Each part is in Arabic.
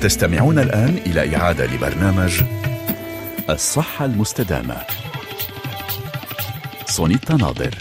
تستمعون الآن إلى إعادة لبرنامج الصحة المستدامة. سونيتا ناظر.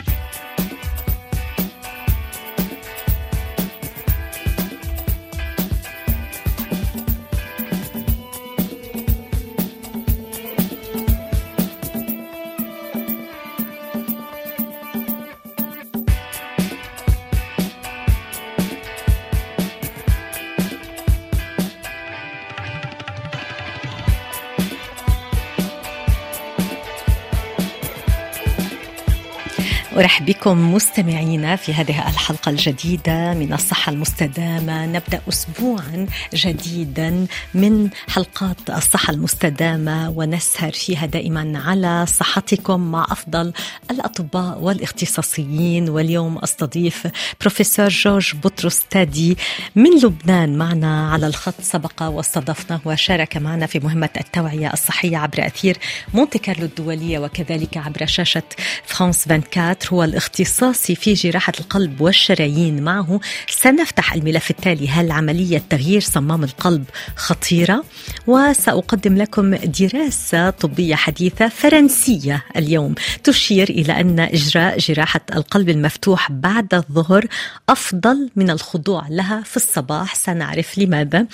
أرحب بكم مستمعينا في هذه الحلقة الجديدة من الصحة المستدامة. نبدأ أسبوعا جديدا من حلقات الصحة المستدامة ونسهر فيها دائما على صحتكم مع أفضل الأطباء والاختصاصيين. واليوم أستضيف بروفيسور جورج بطرس تادي من لبنان معنا على الخط. سبق واستضفناه وشارك معنا في مهمة التوعية الصحية عبر أثير مونتي كارلو الدولية وكذلك عبر شاشة فرانس 24 هو الاختصاصي في جراحة القلب والشرايين. معه سنفتح الملف التالي. هل عملية تغيير صمام القلب خطيرة؟ وسأقدم لكم دراسة طبية حديثة فرنسية اليوم تشير إلى أن إجراء جراحة القلب المفتوح بعد الظهر أفضل من الخضوع لها في الصباح. سنعرف لماذا.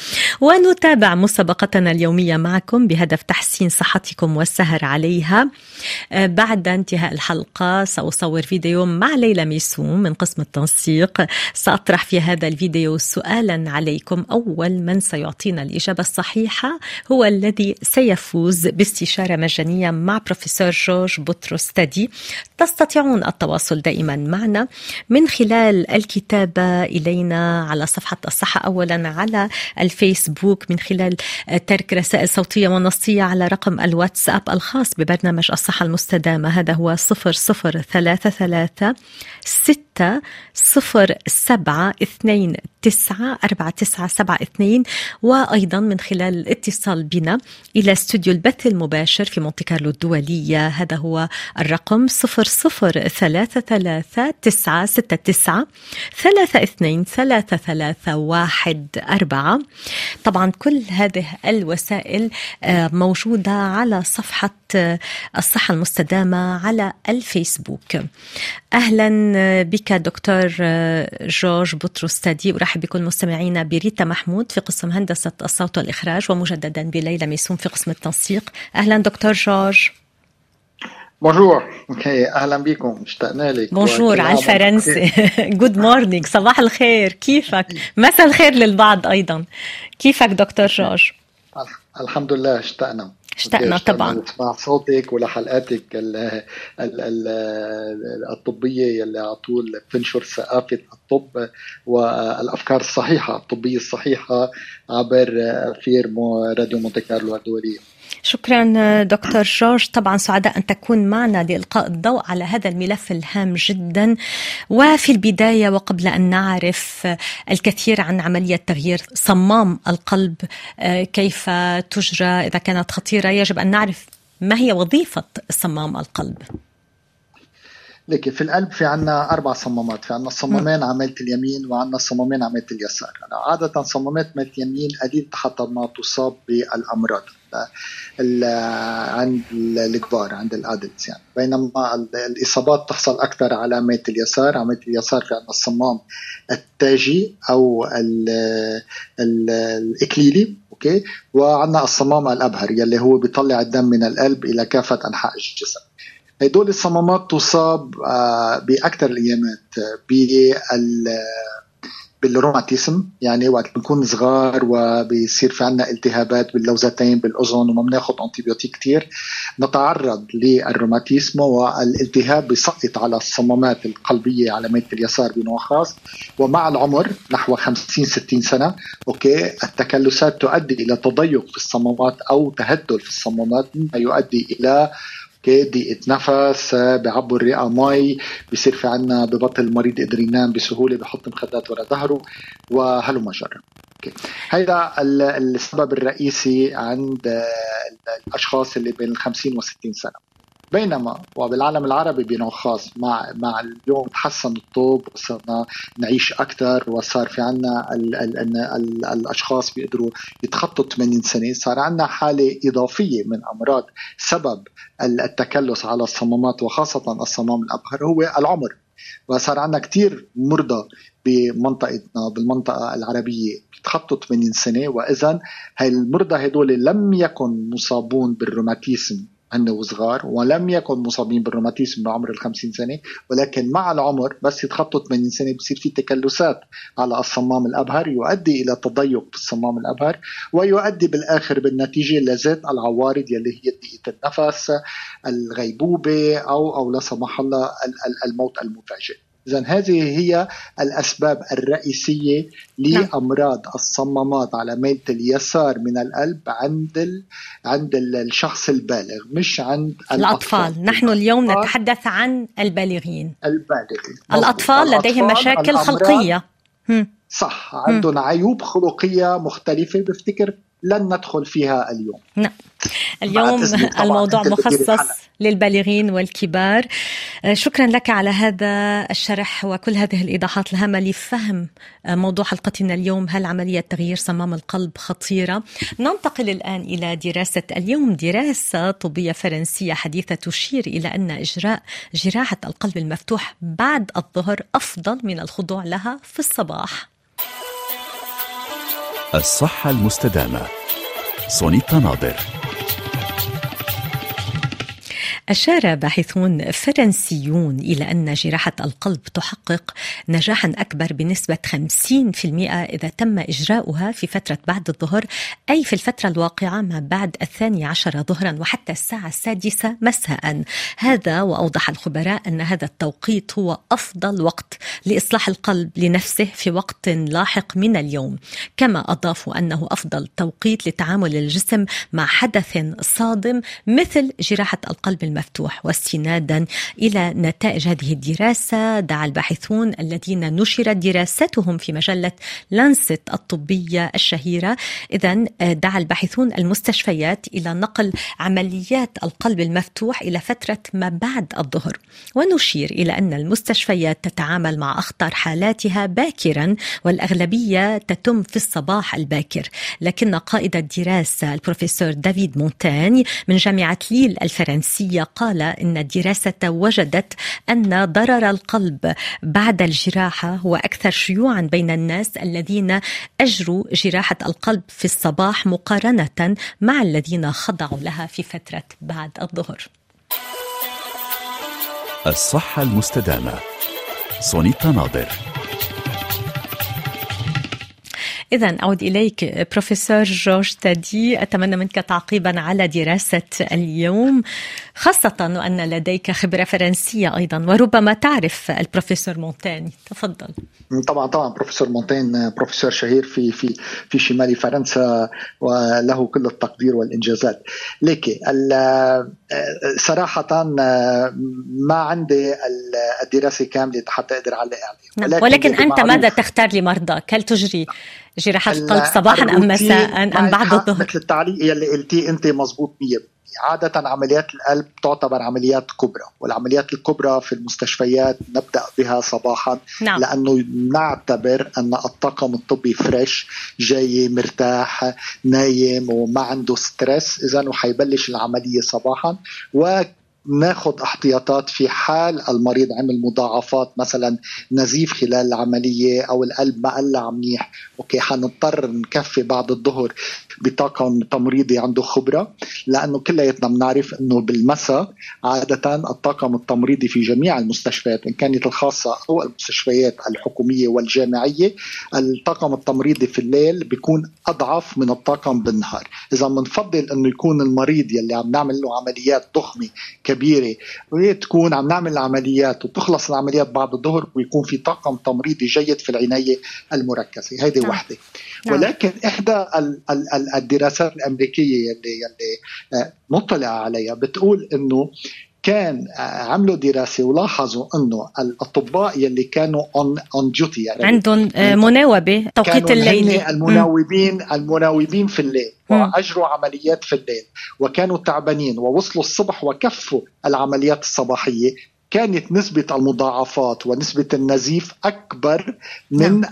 ونتابع مسابقتنا اليومية معكم بهدف تحسين صحتكم والسهر عليها. بعد انتهاء الحلقة سأصور أصور فيديو مع ليلى ميسوم من قسم التنسيق. سأطرح في هذا الفيديو سؤالا عليكم. أول من سيعطينا الإجابة الصحيحة هو الذي سيفوز باستشارة مجانية مع بروفيسور جورج بطرس تادي. تستطيعون التواصل دائما معنا. من خلال الكتابة إلينا على صفحة الصحة أولا على الفيسبوك من خلال ترك رسائل صوتية ونصية على رقم الواتساب الخاص ببرنامج الصحة المستدامة. هذا هو صفر صفر ثلاثة ستة صفر سبعة اثنين تسعة أربعة تسعة سبعة اثنين وأيضا من خلال الاتصال بنا إلى استوديو البث المباشر في مونتي كارلو الدولية. هذا هو الرقم صفر صفر ثلاثة ثلاثة تسعة ستة تسعة ثلاثة اثنين ثلاثة ثلاثة واحد أربعة. طبعا كل هذه الوسائل آه، موجودة على صفحة الصحة المستدامة على الفيسبوك. أهلا بك دكتور جورج بطرس تادي. أرحب بكل مستمعينا بريتا محمود في قسم هندسة الصوت والإخراج ومجددا بليلى ميسوم في قسم التنسيق. أهلا دكتور جورج. bonjour أهلا بكم. اشتقنا لك. bonjour على الفرنسي. good morning صباح الخير. كيفك؟ مساء الخير للبعض أيضا. كيفك دكتور جورج؟ الحمد لله. اشتقنا. اشتقنا طبعا. نسمع صوتك ولحلقاتك ال ال ال الطبية اللي على طول بتنشر ثقافة الطب والأفكار الصحيحة الطبية الصحيحة عبر أثير راديو مونتي كارلو الدوليه شكرا دكتور جورج. طبعا سعداء أن تكون معنا لإلقاء الضوء على هذا الملف الهام جدا. وفي البداية وقبل أن نعرف الكثير عن عملية تغيير صمام القلب كيف تجرى إذا كانت خطيرة يجب أن نعرف ما هي وظيفة صمام القلب. لك في القلب في عنا أربع صمامات. في عنا صمامين عملة اليمين وعنا صمامين عملة اليسار. عادة صمامات ع ميلة اليمين قليل حتى ما تصاب عند الكبار عند ال adults يعني. بينما الإصابات تحصل أكثر على ع ميلة اليسار. ع ميلة اليسار في عندنا الصمام التاجي أو ال ال الإكليلي أوكي؟ وعندنا الصمام الأبهر يلي هو بيطلع الدم من القلب إلى كافة أنحاء الجسم. هدول الصمامات تصاب آه، بأكثر الأيامات بال بالروماتيسم يعني وقت بنكون صغار وبيصير في عنا التهابات باللوزتين بالأذن وما بناخذ antibiotique كثير نتعرض للروماتيسم والالتهاب بيسقط على الصمامات القلبية على ميلة اليسار بنوع خاص. ومع العمر نحو 50 60 سنة أوكي التكلسات تؤدي إلى تضيق في الصمامات أو تهدل في الصمامات مما يؤدي إلى ضيقه نفس بعبوا الرئة مي بصير في عنا ببطل المريض قدر ينام بسهولة بحط مخدات ورا ظهره جرا أوكي. هيدا السبب الرئيسي عند الأشخاص اللي بين ال 50 و 60 سنة. بينما وبالعالم العربي بنوع خاص مع مع اليوم تحسن الطب وصرنا نعيش أكثر وصار في عنا ال ال ال ال الأشخاص بيقدروا يتخطوا 80 سنة صار عنا حالة إضافية من أمراض سبب التكلس على الصمامات وخاصة الصمام الأبهر هو العمر. وصار عندنا كثير مرضى بمنطقتنا بالمنطقة العربية بيتخطوا 80 سنة وإذا هاي المرضى هدول لم يكن مصابون بالروماتيزم. هن وصغار ولم يكن مصابين بالروماتيزم بعمر ال 50 سنة ولكن مع العمر بس يتخطوا 80 سنة بصير في تكلسات على الصمام الأبهر يؤدي إلى تضيق بالصمام الأبهر ويؤدي بالآخر بالنتيجة لزيت العوارض يلي هي ضيقه النفس الغيبوبة أو أو لا سمح الله الموت المفاجئ. إذا هذه هي الأسباب الرئيسية. لأمراض الصمامات على ميلة اليسار من القلب عند ال... عند الشخص البالغ مش عند الأطفال, الأطفال. نحن اليوم نتحدث عن البالغين. البالغين. الأطفال لديهم مشاكل خلقية. صح عندهم عيوب خلقية مختلفة بفتكر لن ندخل فيها اليوم. نعم. اليوم الموضوع مخصص للبالغين والكبار. آه، شكرا لك على هذا الشرح وكل هذه الإيضاحات الهامة لفهم آه، موضوع حلقتنا اليوم. هل عملية تغيير صمام القلب خطيرة؟ ننتقل الآن إلى دراسة اليوم دراسة طبية فرنسية حديثة تشير إلى أن إجراء جراحة القلب المفتوح بعد الظهر أفضل من الخضوع لها في الصباح. الصحة المستدامة. سونيتا ناظر. أشار باحثون فرنسيون إلى أن جراحة القلب تحقق نجاحا أكبر بنسبة 50% إذا تم إجراؤها في فترة بعد الظهر أي في الفترة الواقعة ما بعد الثاني عشر ظهرا وحتى الساعة السادسة مساء. هذا وأوضح الخبراء أن هذا التوقيت هو أفضل وقت لإصلاح القلب لنفسه في وقت لاحق من اليوم. كما أضافوا أنه أفضل توقيت لتعامل الجسم مع حدث صادم مثل جراحة القلب المفتوح المفتوح واستنادا إلى نتائج هذه الدراسة. دعا الباحثون الذين نشرت دراستهم في مجلة لانست الطبية الشهيرة. اذا آه، دعا الباحثون المستشفيات إلى نقل عمليات القلب المفتوح إلى فترة ما بعد الظهر. ونشير إلى أن المستشفيات تتعامل مع اخطر حالاتها باكرا والأغلبية تتم في الصباح الباكر. لكن قائد الدراسة البروفيسور دافيد مونتاني من جامعة ليل الفرنسية قال إن الدراسة وجدت أن ضرر القلب بعد الجراحة هو أكثر شيوعا بين الناس الذين أجروا جراحة القلب في الصباح مقارنة مع الذين خضعوا لها في فترة بعد الظهر. الصحة المستدامة. سونيتا ناظر. إذا أعود إليك بروفيسور جورج تادي أتمنى منك تعقيبا على دراسة اليوم خاصة وأن لديك خبرة فرنسية أيضا وربما تعرف البروفيسور مونتاني تفضل. طبعا طبعا بروفيسور مونتين بروفيسور شهير في في في شمال فرنسا وله كل التقدير والإنجازات. لكن صراحة ما عندي الدراسة كاملة حتى أقدر أعلق عليها. ولكن, ولكن أنت ماذا تختار لمرضاك؟ هل تجري جراحة القلب صباحا أم مساء أم بعد الظهر؟ مثل التعليق يلي قلتيه أنت مضبوط 100% عادة عمليات القلب تعتبر عمليات كبرى والعمليات الكبرى في المستشفيات نبدأ بها صباحا نعم. لأنه نعتبر أن الطاقم الطبي فريش جاي مرتاح نايم وما عنده stress إذا وحيبلش العملية صباحا و ناخذ احتياطات في حال المريض عمل مضاعفات مثلا نزيف خلال العملية أو القلب ما قلع منيح. okay حنضطر نكفي بعد الظهر بطاقم تمريضي عنده خبرة لأنه كلياتنا بنعرف إنه بالمساء عادة الطاقم التمريضي في جميع المستشفيات إن كانت الخاصة أو المستشفيات الحكومية والجامعية الطاقم التمريضي في الليل بيكون أضعف من الطاقم بالنهار. إذا بنفضل إنه يكون المريض يلي عم نعمل له عمليات ضخمة كبيرة وتكون عم نعمل العمليات وتخلص العمليات بعد الظهر ويكون في طاقم تمريضي جيد في العناية المركزة هذه نعم. وحدة نعم. ولكن إحدى الدراسات الأمريكية اللي اللي آه، مطلع عليها بتقول إنه كان عملوا دراسة ولاحظوا إنه الأطباء يلي كانوا on on duty يعني عندهم مناوبة توقيت الليل. المناوبين المناوبين في الليل وأجروا عمليات في الليل وكانوا تعبانين ووصلوا الصبح وكفوا العمليات الصباحية كانت نسبة المضاعفات ونسبة النزيف أكبر من نعم.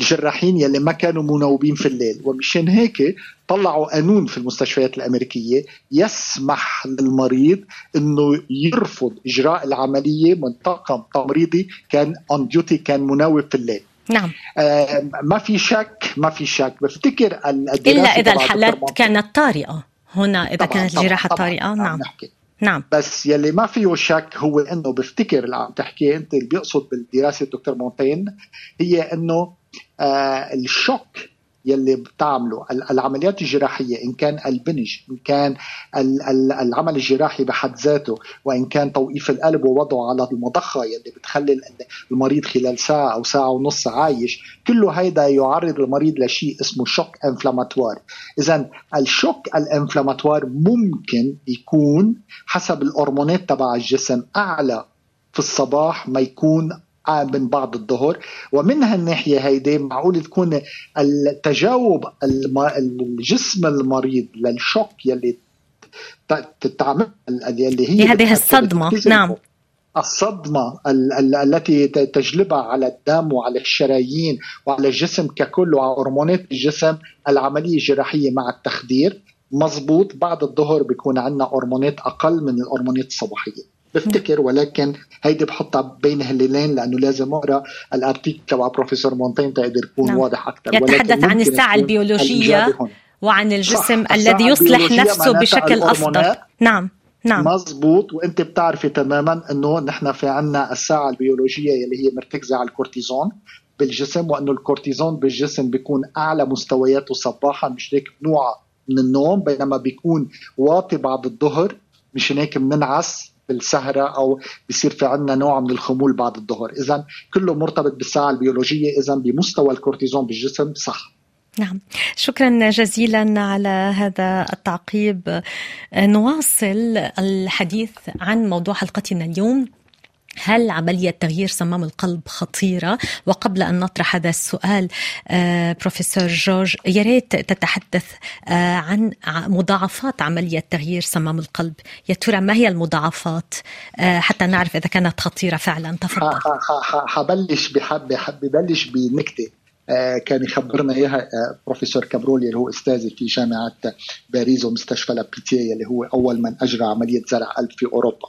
الجراحين يلي ما كانوا مناوبين في الليل. ومشان هيك طلعوا قانون في المستشفيات الأمريكية يسمح للمريض أنه يرفض إجراء العملية من طاقم تمريضي كان on duty كان مناوب في الليل. نعم. آه ما في شك ما في شك. بفتكر إلا إذا الحالات كانت طارئة. هنا إذا طبعًا كانت الجراحة طارئة نعم. نحكي. نعم. بس يلي ما فيه شك هو إنه بفتكر اللي عم تحكيه أنت اللي بيقصد بالدراسة الدكتور مونتين هي إنه آه الشوك يلي بتعمله. العمليات الجراحية إن كان البنج إن كان العمل الجراحي بحد ذاته وإن كان توقيف القلب ووضعه على المضخة يلي بتخلي المريض خلال ساعة أو ساعة ونص عايش كله هيدا يعرض المريض لشيء اسمه شوك انفلاماتوار إذا الشوك الانفلاماتوار ممكن يكون حسب الهرمونات تبع الجسم أعلى في الصباح ما يكون من بعد الظهر ومن هالناحية هيدي معقول تكون التجاوب الجسم المريض للشوك يلي تعمل يلي هي هذه الصدمة. نعم. الصدمة التي تجلبها على الدم وعلى الشرايين وعلى الجسم ككل وعلى هرمونات الجسم العملية الجراحية مع التخدير. مزبوط بعد الظهر بيكون عندنا هرمونات أقل من الهرمونات الصباحية. بفتكر ولكن هيدي بحطها بين هالليلين لأنه لازم أقرأ الأرتيكل تبع بروفيسور مونتين تقدر يكون نعم. واضح أكثر. يتحدث عن الساعة البيولوجية وعن الجسم الذي يصلح نفسه بشكل افضل نعم نعم. مزبوط وأنت بتعرفي تماما إنه نحن في عنا الساعة البيولوجية اللي هي مرتكزه على الكورتيزون بالجسم وإنه الكورتيزون بالجسم بيكون أعلى مستوياته صباحا مش هيك بنوعى من النوم بينما بيكون واطي بعد الظهر مشان هيك بننعس بالسهرة أو بصير في عندنا نوع من الخمول بعد الظهر. إذا كله مرتبط بالساعة البيولوجية إذا بمستوى الكورتيزون بالجسم صح. نعم. شكرا جزيلا على هذا التعقيب. نواصل الحديث عن موضوع حلقتنا اليوم. هل عملية تغيير صمام القلب خطيرة؟ وقبل أن نطرح هذا السؤال آه، بروفيسور جورج يا ريت تتحدث آه، عن مضاعفات عملية تغيير صمام القلب يا ترى ما هي المضاعفات آه، حتى نعرف إذا كانت خطيرة فعلا تفضل حبلش بحب ببلش بنكتة كان يخبرنا إياها بروفيسور كابرولي اللي هو استاذي في جامعة باريس ومستشفى لابيتيه اللي هو أول من أجرى عملية زرع قلب في أوروبا.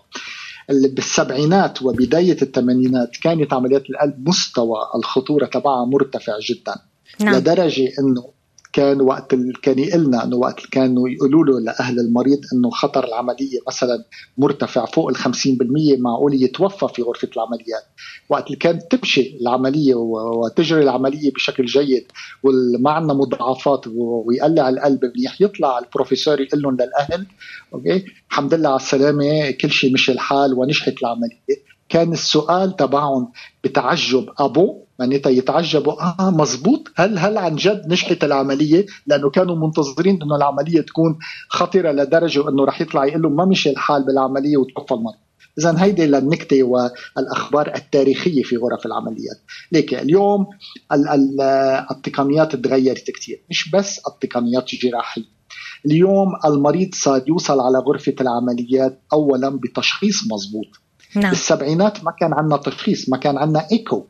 بالسبعينات وبداية الثمانينات كانت عمليات القلب مستوى الخطورة تبعها مرتفع جدا نعم. لدرجة أنه كان وقت كان يقلنا إنه وقت كانوا يقولوا له لأهل المريض إنه خطر العملية مثلا مرتفع فوق ال 50% معقول يتوفى في غرفة العمليات. وقت اللي كانت تمشي العملية وتجري العملية بشكل جيد وما عندنا مضاعفات ويقلع القلب منيح. يطلع البروفيسور يقول لهم للأهل أوكي الحمد لله على السلامة كل شيء مشي الحال ونجحت العملية. كان السؤال تبعهم بتعجب ابو معناتها يتعجبوا آه مزبوط هل هل عن جد نجحت العملية؟ لأنه كانوا منتظرين إنه العملية تكون خطره لدرجة إنه رح يطلع يقول لهم ما مشي الحال بالعملية وتوفى المرض. اذا هيدي للنكتة والأخبار التاريخية في غرف العمليات. لكن اليوم التقنيات تغيرت كثير مش بس التقنيات الجراحية. اليوم المريض صار يوصل على غرفة العمليات اولا بتشخيص مزبوط نعم. بالسبعينات ما كان عندنا تشخيص ما كان عندنا إيكو.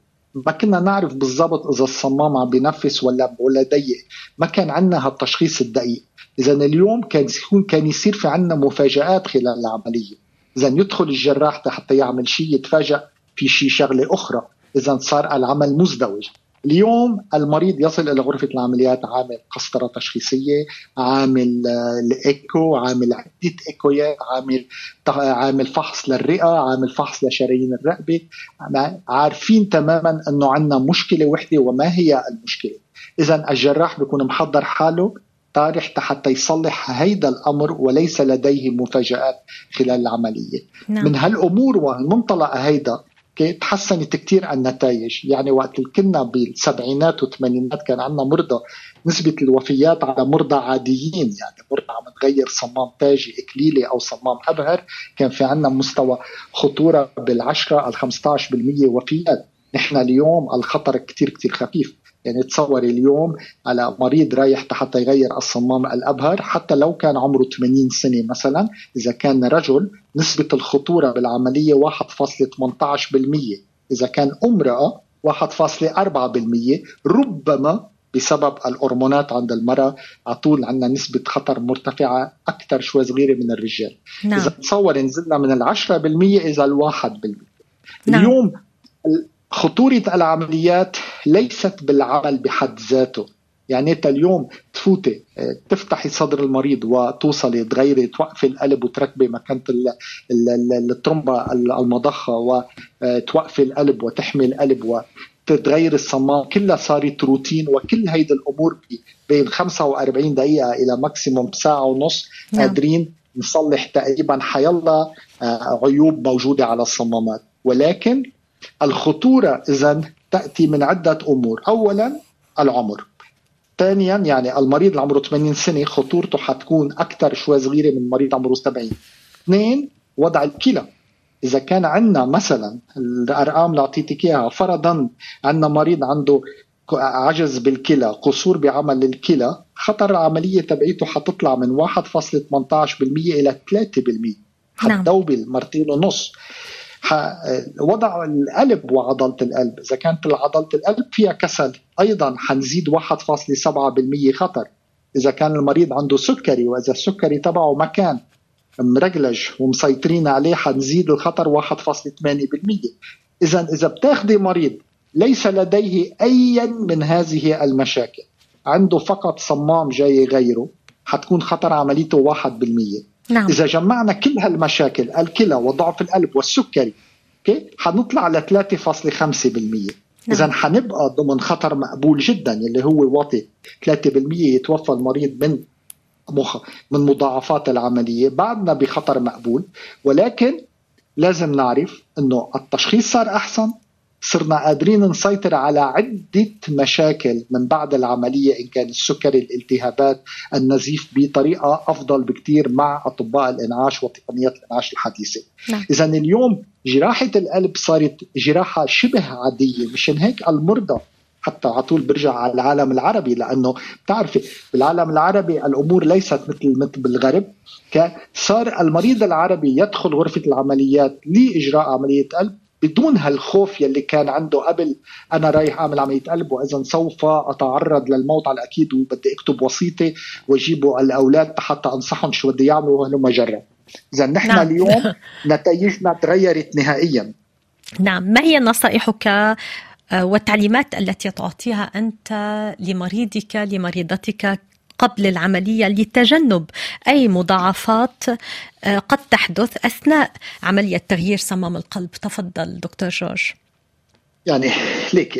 ما كنا نعرف بالضبط إذا الصمام عم بينفس ولا ولا ضيق. ما كان عندنا هالتشخيص الدقيق. إذا اليوم كان يكون كان يصير في عندنا مفاجآت خلال العملية. إذا يدخل الجراح حتى يعمل شيء يتفاجأ في شيء شغلة أخرى. إذا صار العمل مزدوج. اليوم المريض يصل إلى غرفة العمليات عامل قسطرة تشخيصية، عامل آه، الإيكو، عامل عدة إيكويات، عامل عامل فحص للرئة، عامل فحص لشرايين الرقبة، عارفين تماما إنه عندنا مشكلة وحدة وما هي المشكلة. اذا الجراح بيكون محضر حاله طارح حتى يصلح هيدا الأمر وليس لديه مفاجآت خلال العملية. نعم. من هالأمور ومنطلق هيدا أوكي تحسنت كثير النتائج. يعني وقت كنا بالسبعينات والثمانينات كان عندنا مرضى نسبة الوفيات على مرضى عاديين. يعني مرضى عم تغير صمام تاجي إكليلي أو صمام أبهر كان في عندنا مستوى خطورة بالعشرة ال 15% وفيات. نحن اليوم الخطر كتير كتير خفيف. يعني تصور اليوم على مريض رايح حتى يغير الصمام الأبهر حتى لو كان عمره 80 سنة مثلا إذا كان رجل نسبة الخطورة بالعملية 1.18% إذا كان أمرأة 1.4% ربما بسبب الهرمونات عند المرأة على طول عندنا نسبة خطر مرتفعة أكثر شوي صغيرة من الرجال نعم. إذا تصور نزلنا من العشرة بالمية إلى الواحد بالمية نعم. اليوم خطورة العمليات ليست بالعمل بحد ذاته يعني أنت اليوم تفوتي تفتحي صدر المريض وتوصلي تغيري توقفي القلب وتركبي مكنة الترومبا المضخة وتوقفي القلب وتحمي القلب وتغير الصمام. كلها صارت روتين وكل هيدي الأمور بين 45 دقيقة إلى maximum ساعة ونص نعم. قادرين نصلح تقريبا حيلا آه، عيوب موجودة على الصمامات. ولكن الخطورة إذا تأتي من عدة أمور. أولا العمر. ثانيا يعني المريض اللي عمره 80 سنة خطورته حتكون أكثر شوي صغيرة من مريض عمره 70 اثنين وضع الكلى. إذا كان عندنا مثلا الأرقام اللي أعطيتك إياها فرضا عندنا مريض عنده عجز بالكلى قصور بعمل الكلى خطر العملية تبعيته حتطلع من 1.18% إلى 3% حتدوبل مرتين ونص. وضعف القلب وعضلة القلب. إذا كانت عضلة القلب فيها كسل أيضا حنزيد 1.7% خطر. إذا كان المريض عنده سكري وإذا السكري تبعه ما كان مرغلج ومسيطرين عليه حنزيد الخطر 1.8% إذا إذا بتاخذي مريض ليس لديه أي من هذه المشاكل عنده فقط صمام جاي يغيره حتكون خطر عمليته 1% نعم. إذا جمعنا كل هالمشاكل الكلى وضعف القلب والسكري okay حنطلع ل 3.5% نعم. إذا حنبقى ضمن خطر مقبول جدا اللي هو واطي 3% يتوفى المريض من مخ من مضاعفات العملية بعدنا بخطر مقبول ولكن لازم نعرف إنه التشخيص صار أحسن صرنا قادرين نسيطر على عدة مشاكل من بعد العملية إن كان السكري الالتهابات النزيف بطريقة أفضل بكثير مع أطباء الإنعاش وتقنيات الإنعاش الحديثة نعم. إذا اليوم جراحة القلب صارت جراحة شبه عادية مشان هيك المرضى حتى على طول برجع على العالم العربي لأنه بتعرفي بالعالم العربي الأمور ليست مثل مثل بالغرب صار المريض العربي يدخل غرفة العمليات لإجراء عملية قلب بدون هالخوف يلي كان عنده قبل أنا رايح أعمل عملية قلب واذا سوف أتعرض للموت على أكيد وبدي أكتب وصيتي واجيبوا الأولاد حتى أنصحهم شو بدي يعملوا وهلم جرب. اذا نحن نعم. اليوم نتائجنا تغيرت نهائيا. نعم. ما هي نصائحك آه، والتعليمات التي تعطيها أنت لمريضك لمريضتك؟ قبل العملية لتجنب أي مضاعفات آه، قد تحدث أثناء عملية تغيير صمام القلب. تفضل دكتور جورج. يعني ليك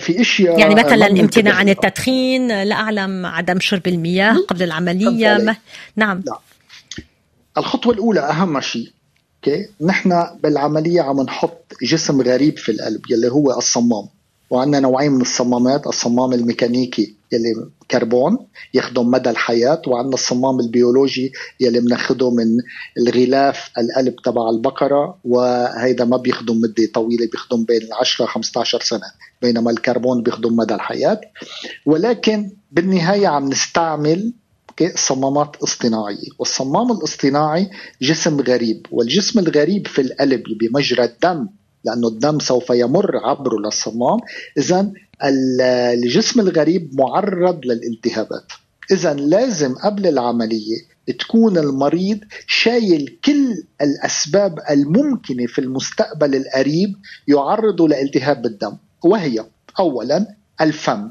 في أشياء يعني مثلا الامتناع عن التدخين لا أعلم عدم شرب المياه قبل العملية ما نعم. لا. الخطوة الأولى أهم شيء okay نحن بالعملية عم نحط جسم غريب في القلب يلي هو الصمام. وعندنا نوعين من الصمامات الصمام الميكانيكي يلي كربون يخدم مدى الحياة وعندنا الصمام البيولوجي يلي بناخده من الغلاف القلب تبع البقرة وهيدا ما بيخدم مدة طويلة بيخدم بين 10 15 سنة بينما الكربون بيخدم مدى الحياة. ولكن بالنهاية عم نستعمل صمامات اصطناعية. والصمام الاصطناعي جسم غريب والجسم الغريب في القلب بمجرى الدم لأنه الدم سوف يمر عبره للصمام إذا الجسم الغريب معرض للالتهابات. إذا لازم قبل العملية تكون المريض شايل كل الأسباب الممكنة في المستقبل القريب يعرضه لالتهاب بالدم. وهي أولا الفم.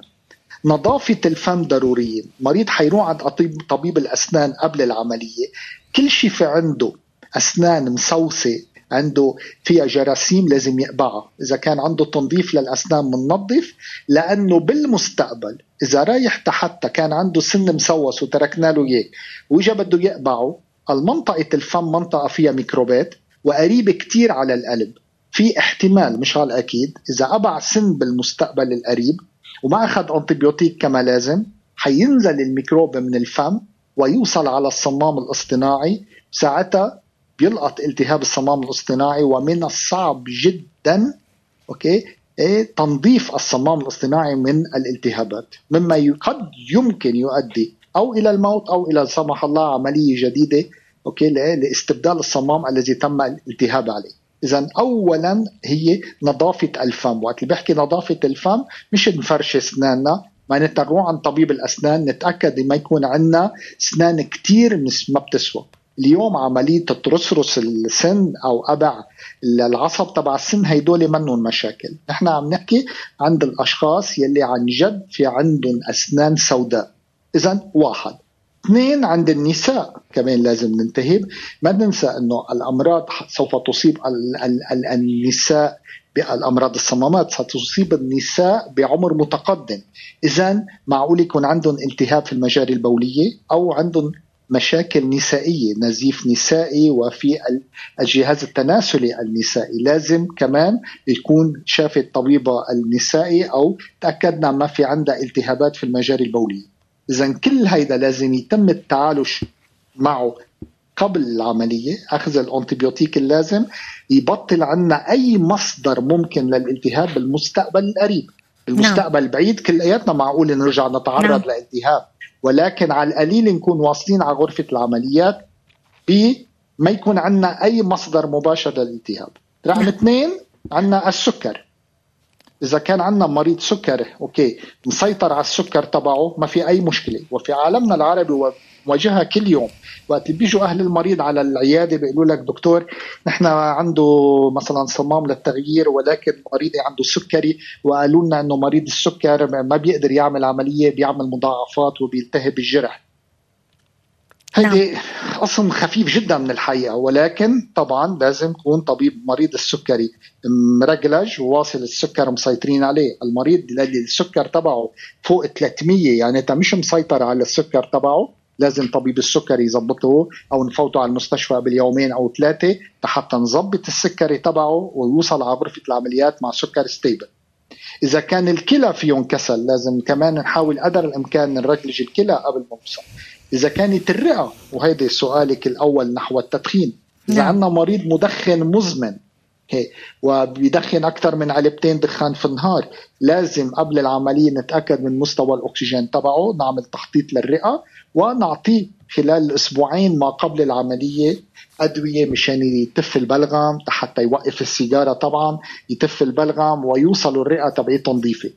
نظافة الفم ضرورية. مريض حيروح عند طبيب الأسنان قبل العملية. كل شيء في عنده أسنان مسوسة عنده فيها جراثيم لازم يقبعها. إذا كان عنده تنظيف للأسنان مننظف لأنه بالمستقبل إذا رايح تحت كان عنده سن مسوس وتركنا له إياه وإجا بده يقبعه المنطقة الفم منطقة فيها ميكروبات وقريبة كتير على القلب. في احتمال مش على الأكيد إذا قبع سن بالمستقبل القريب وما أخذ antibiotic كما لازم حينزل الميكروب من الفم ويوصل على الصمام الاصطناعي ساعتها بيلقط التهاب الصمام الاصطناعي ومن الصعب جدا okay؟ إيه تنظيف الصمام الاصطناعي من الالتهابات. مما قد يمكن يؤدي أو إلى الموت أو إلى سمح الله عملية جديدة أوكي؟ لاستبدال الصمام الذي تم الالتهاب عليه. اذا اولا هي نظافة الفم. وقت اللي بحكي نظافة الفم مش نفرش أسناننا معناتها نروح عند طبيب الأسنان نتأكد ما يكون عندنا أسنان كثير ما بتسوى. اليوم عملية ترصرص السن أو أبع العصب تبع السن هيدول منهم مشاكل. نحن عم نحكي عند الأشخاص يلي عن جد في عندهم أسنان سوداء. اذا واحد. اثنين عند النساء كمان لازم ننتهي. ما ننسى إنه الأمراض سوف تصيب النساء بالأمراض الصمامات ستصيب النساء بعمر متقدم. اذا معقول يكون عندهم التهاب في المجاري البولية أو عندهم مشاكل نسائية نزيف نسائي وفي الجهاز التناسلي النسائي. لازم كمان يكون شافت طبيبة النسائي أو تأكدنا ما في عندها التهابات في المجاري البولية. اذا كل هيدا لازم يتم التعالج معه قبل العملية. أخذ الأنتيبيوتيك اللازم يبطل عنا أي مصدر ممكن للالتهاب بالمستقبل القريب. بالمستقبل نعم. البعيد كلياتنا معقول نرجع نتعرض نعم. لالتهاب. ولكن على القليل نكون واصلين على غرفة العمليات ما يكون عندنا أي مصدر مباشر للالتهاب. رقم نعم. اثنين عندنا السكر. إذا كان عندنا مريض سكري okay مسيطر على السكر تبعه ما في أي مشكلة. وفي عالمنا العربي ومواجهها كل يوم وقت بيجوا أهل المريض على العيادة بيقولوا لك دكتور نحن عنده مثلا صمام للتغيير ولكن مريضي عنده سكري وقالوا لنا إنه مريض السكر ما بيقدر يعمل عملية بيعمل مضاعفات وبيلتهب الجرح هيدي نعم. قسم خفيف جدا من الحقيقة ولكن طبعا لازم يكون طبيب مريض السكري. مرجلج وواصل السكر مسيطرين عليه، المريض اللي السكر تبعه فوق 300 يعني أنت مش مسيطر على السكر تبعه لازم طبيب السكري يظبطه أو نفوته على المستشفى قبل يومين أو ثلاثة حتى نظبط السكري تبعه ويوصل على غرفه العمليات مع سكر stable. إذا كان الكلى فيهم كسل لازم كمان نحاول قدر الإمكان نرجلج الكلى قبل ما نوصل إذا كانت الرئه وهيدي سؤالك الأول نحو التدخين إذا نعم. عندنا مريض مدخن مزمن هي وبيدخن أكثر من علبتين دخان في النهار. لازم قبل العملية نتأكد من مستوى الأكسجين تبعه نعمل تخطيط للرئة ونعطيه خلال الاسبوعين ما قبل العملية أدوية مشان يتف البلغم حتى يوقف السيجارة طبعا يتف البلغم ويوصل الرئة تبعيته نظيفة.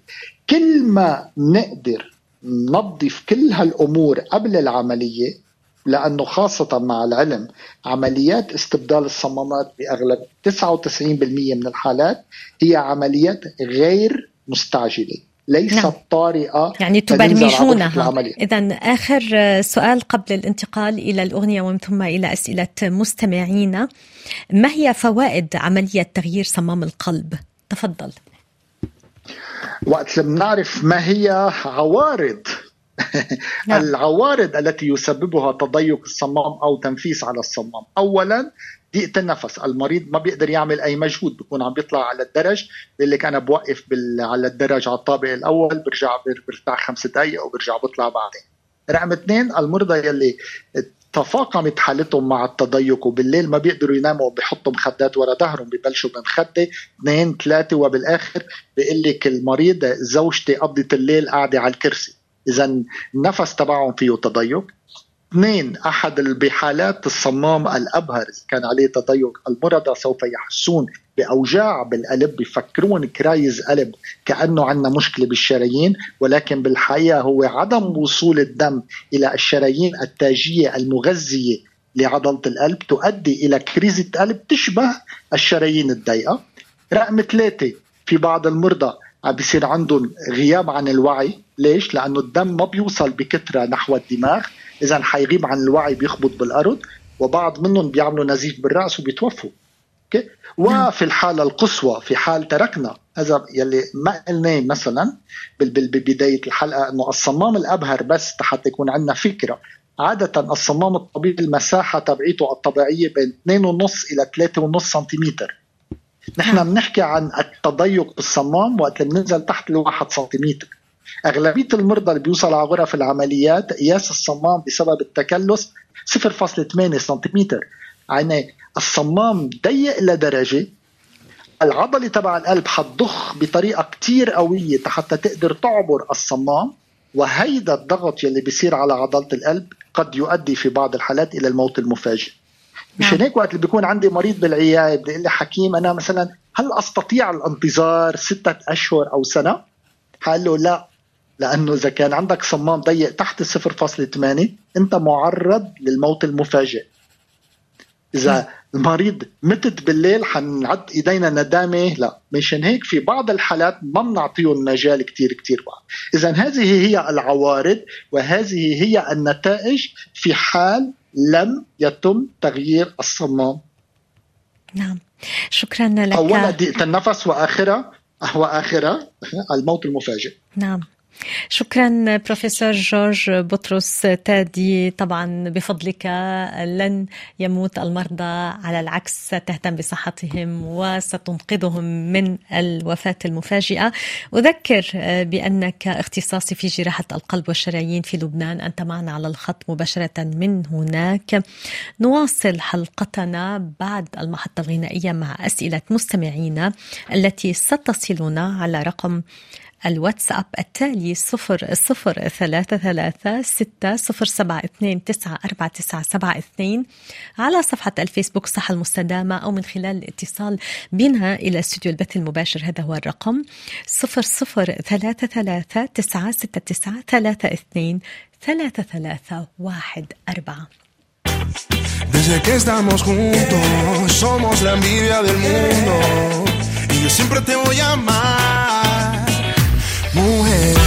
كل ما نقدر ننظف كل هالأمور قبل العملية لأنه خاصة مع العلم عمليات استبدال الصمامات بأغلب 99% من الحالات هي عمليات غير مستعجلة ليست نعم. طارئة يعني تبرمجونها. إذا آخر سؤال قبل الانتقال إلى الأغنية ومن ثم إلى أسئلة مستمعينا ما هي فوائد عملية تغيير صمام القلب؟ تفضل. وقت بنعرف ما هي عوارض نعم. العوارض التي يسببها تضيق الصمام أو تنفيس على الصمام. اولا ضيقه النفس. المريض ما بيقدر يعمل أي مجهود بيكون عم بيطلع على الدرج. بيقول لك أنا بوقف بال... على الدرج على الطابق الأول برجع برتاح خمس دقائق وبرجع بطلع بعدين. رقم اثنين المرضى يلي تفاقمت حالتهم مع التضيق وبالليل ما بيقدروا يناموا بيحطوا مخدات ورا ظهرهم ببلشوا بمخدة. اثنين ثلاثة وبالآخر بيقول لك المريض زوجتي قضت الليل قاعدة على الكرسي. اذا النفس تبعهم فيه تضيق. اثنين أحد بحالات الصمام الأبهر كان عليه تضيق المرضى سوف يحسون بأوجاع بالقلب بفكرون كرايز قلب كأنه عندنا مشكلة بالشرايين ولكن بالحقيقة هو عدم وصول الدم إلى الشرايين التاجية المغذية لعضلة القلب تؤدي إلى كريزة قلب تشبه الشرايين الضيقة. رقم ثلاثة في بعض المرضى عم بيصير عندهم غياب عن الوعي. ليش؟ لأنه الدم ما بيوصل بكثرة نحو الدماغ. إذا حيغيب عن الوعي بيخبط بالأرض وبعض منهم بيعملوا نزيف بالرأس وبيتوفوا. أوكي؟ وفي الحالة القصوى في حال تركنا هذا يلي ما قلناه مثلا ببداية الحلقة إنه الصمام الأبهر بس حتى يكون عندنا فكرة. عادة الصمام الطبيعي المساحة تبعيته الطبيعية بين 2.5 إلى 3.5 سنتيمتر. نحن بنحكي عن التضيق بالصمام وقت بننزل تحت الواحد سنتيمتر. أغلبية المرضى اللي بيوصلوا على غرف العمليات قياس الصمام بسبب التكلس 0.8 سنتيمتر. يعني الصمام ضيق لدرجة العضلة تبع القلب حتضخ بطريقة كتير قوية حتى تقدر تعبر الصمام وهيدا الضغط يلي بيصير على عضلة القلب قد يؤدي في بعض الحالات إلى الموت المفاجئ. مشان نعم. هيك وقت اللي بيكون عندي مريض بالعيادة بدي لي حكيم أنا مثلا هل أستطيع الانتظار ستة أشهر أو سنة؟ قال له لا لأنه إذا كان عندك صمام ضيق تحت 0.8 أنت معرض للموت المفاجئ. إذا نعم. المريض متت بالليل حنعد إيدينا ندامة لا مشان هيك في بعض الحالات ما بنعطيهم مجال كتير كتير بعض اذا هذه هي العوارض وهذه هي النتائج في حال لم يتم تغيير الصمام. نعم. شكرا لك. أولا ضيقة النفس وآخرها وآخرها الموت المفاجئ. نعم. شكرا بروفيسور جورج بطرس تادي. طبعا بفضلك لن يموت المرضى. على العكس ستهتم بصحتهم وستنقذهم من الوفاة المفاجئة. أذكر بأنك اختصاصي في جراحة القلب والشرايين في لبنان. أنت معنا على الخط مباشرة من هناك. نواصل حلقتنا بعد المحطة الغنائية مع أسئلة مستمعينا التي ستصلنا على رقم الواتساب التالي صفر صفر ثلاثة ثلاثة ستة صفر سبعة اثنين تسعة أربعة تسعة سبعة اثنين على صفحة الفيسبوك صحة المستدامة أو من خلال الاتصال بنا إلى استوديو البث المباشر هذا هو الرقم صفر صفر ثلاثة ثلاثة تسعة ستة تسعة ثلاثة اثنين ثلاثة ثلاثة واحد أربعة Desde que estamos juntos, somos la envidia del mundo. Y yo siempre te voy a amar. Mujer.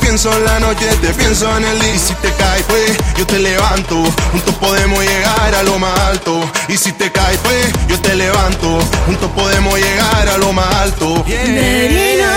pienso en la noche, te pienso en el día. Y si te caes, pues yo te levanto. Juntos podemos llegar a lo más alto. Y si te caes, pues yo te levanto. Juntos podemos llegar a lo más alto. Yeah.